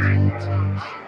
孩子。